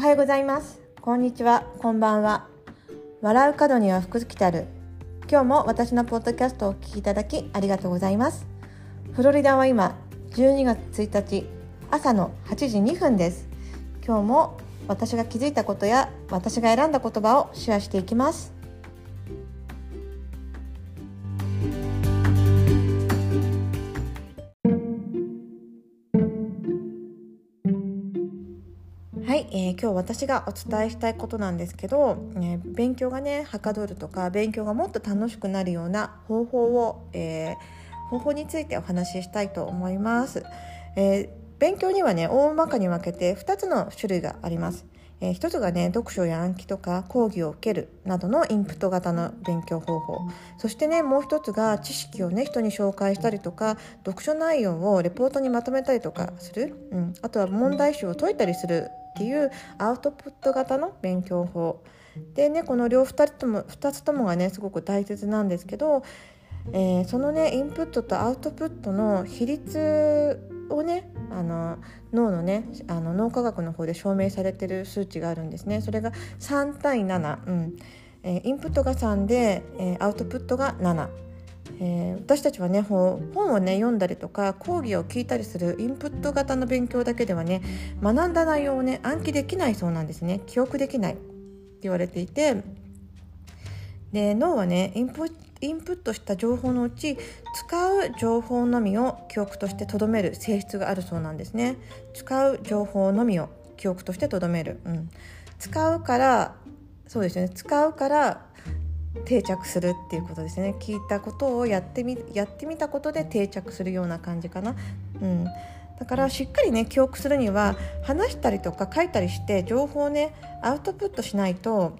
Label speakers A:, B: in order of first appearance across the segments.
A: おはようございます。こんにちは。こんばんは。笑う角には福来たる。今日も私のポッドキャストをお聞きいただきありがとうございます。フロリダは今12月1日朝の8時2分です。今日も私が気づいたことや私が選んだ言葉をシェアしていきます。はい、えー、今日私がお伝えしたいことなんですけど、えー、勉強がねはかどるとか勉強がもっと楽しくなるような方法を、えー、方法についてお話ししたいと思います。え勉強にはね大まかに分けて2つの種類があります。えー、一つがね読書や暗記とか講義を受けるなどのインプット型の勉強方法そしてねもう一つが知識をね人に紹介したりとか読書内容をレポートにまとめたりとかする、うん、あとは問題集を解いたりするっていうアウトプット型の勉強法。でねこの両2つとも2つともがねすごく大切なんですけど、えー、そのねインプットとアウトプットの比率をねあの脳のねあの脳科学の方で証明されてる数値があるんですね。それが3対7、うん。えー、インプットが3で、えー、アウトプットが7。えー、私たちはね本をね読んだりとか講義を聞いたりするインプット型の勉強だけではね学んだ内容をね暗記できないそうなんですね。記憶できない。って言われていてで脳はねインプインプットした情報のうち使う情報のみを記憶としてとどめる性質があるそうなんですね。使う情報のみを記憶としてとどめる、うん、使うからそうですね。使うから定着するっていうことですね。聞いたことをやってみやってみたことで定着するような感じかな、うん、だからしっかりね記憶するには話したりとか書いたりして情報をねアウトプットしないと、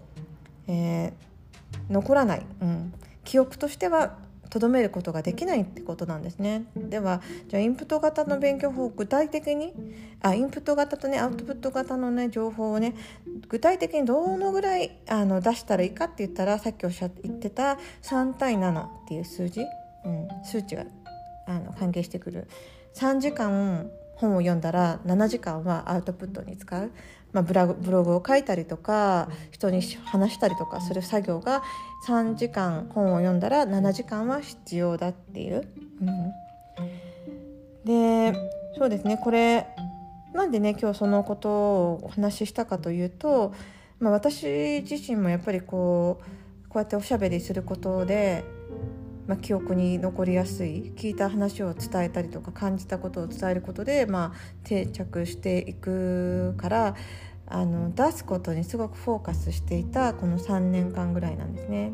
A: えー、残らない、うん、記憶としてはとどめることができないってことなんですね。ではじゃあインプット型の勉強法を具体的にあインプット型とねアウトプット型のね情報をね具体的にどのぐらいあの出したらいいかって言ったらさっきおっしゃって言ってた3対7っていう数字、うん、数値があの関係してくる。3時間本を読んだら7時間はアウトプットに使う、まあ、ブログブログを書いたりとか人に話したりとかする作業が3時間本を読んだら7時間は必要だっていう。うん、でそうですね。これなんでね今日そのことをお話ししたかというと、まあ、私自身もやっぱりこうこうやっておしゃべりすることでまあ、記憶に残りやすい聞いた話を伝えたりとか感じたことを伝えることで、まあ、定着していくからあの出すことにすごくフォーカスしていたこの3年間ぐらいなんですね。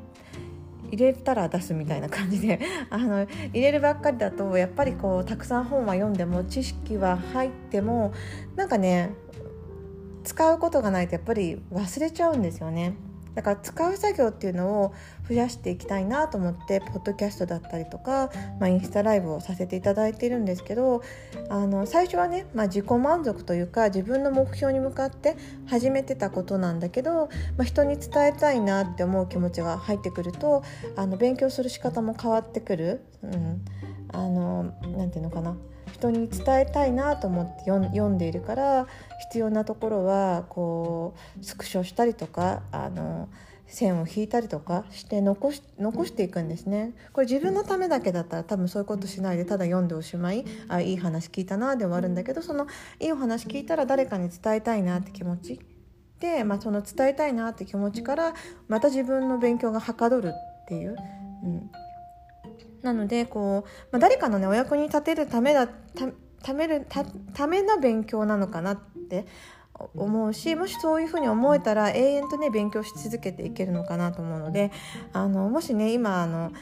A: 入れたら出すみたいな感じで あの入れるばっかりだとやっぱりこうたくさん本は読んでも知識は入ってもなんかね使うことがないとやっぱり忘れちゃうんですよね。だから使う作業っていうのを増やしていきたいなと思ってポッドキャストだったりとか、まあ、インスタライブをさせていただいているんですけどあの最初はね、まあ、自己満足というか自分の目標に向かって始めてたことなんだけど、まあ、人に伝えたいなって思う気持ちが入ってくるとあの勉強する仕方も変わってくる。うん、あのなていうのかな。人に伝えたいなと思って読んでいるから必要なところはこうスクショしたりとかあの線を引いたりとかして残し残していくんですね。これ自分のためだけだったら多分そういうことしないでただ読んでおしまい。あいい話聞いたなで終わるんだけどそのいいお話聞いたら誰かに伝えたいなって気持ち。で、まあ、その伝えたいなって気持ちからまた自分の勉強がはかどるっていう、うん、なのでこう、まあ、誰かのねお役に立てるためだためるたための勉強なのかなって思うしもしそういうふうに思えたら永遠とね勉強し続けていけるのかなと思うのであのもしね今あの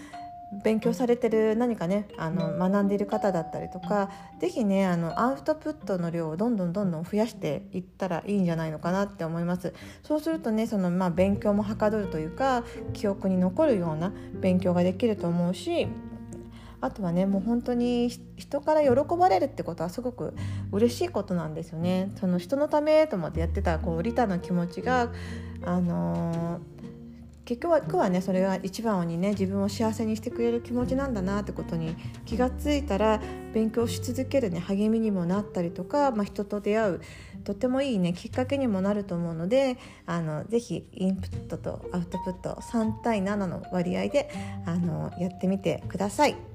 A: 勉強されてる何かねあの学んでいる方だったりとか是非ねあのアウトプットの量をどんどんどんどん増やしていったらいいんじゃないのかなって思います。そうするとねその、まあ、勉強もはかどるというか記憶に残るような勉強ができると思うしあとはねもう本当に人から喜ばれるってことはすごく嬉しいことなんですよね。その人のためと思ってやってたこうリタの気持ちがあのー結局はねそれが一番にね自分を幸せにしてくれる気持ちなんだなってことに気がついたら勉強し続けるね励みにもなったりとか、まあ、人と出会うとってもいいねきっかけにもなると思うのであのぜひインプットとアウトプット3対7の割合であのやってみてください。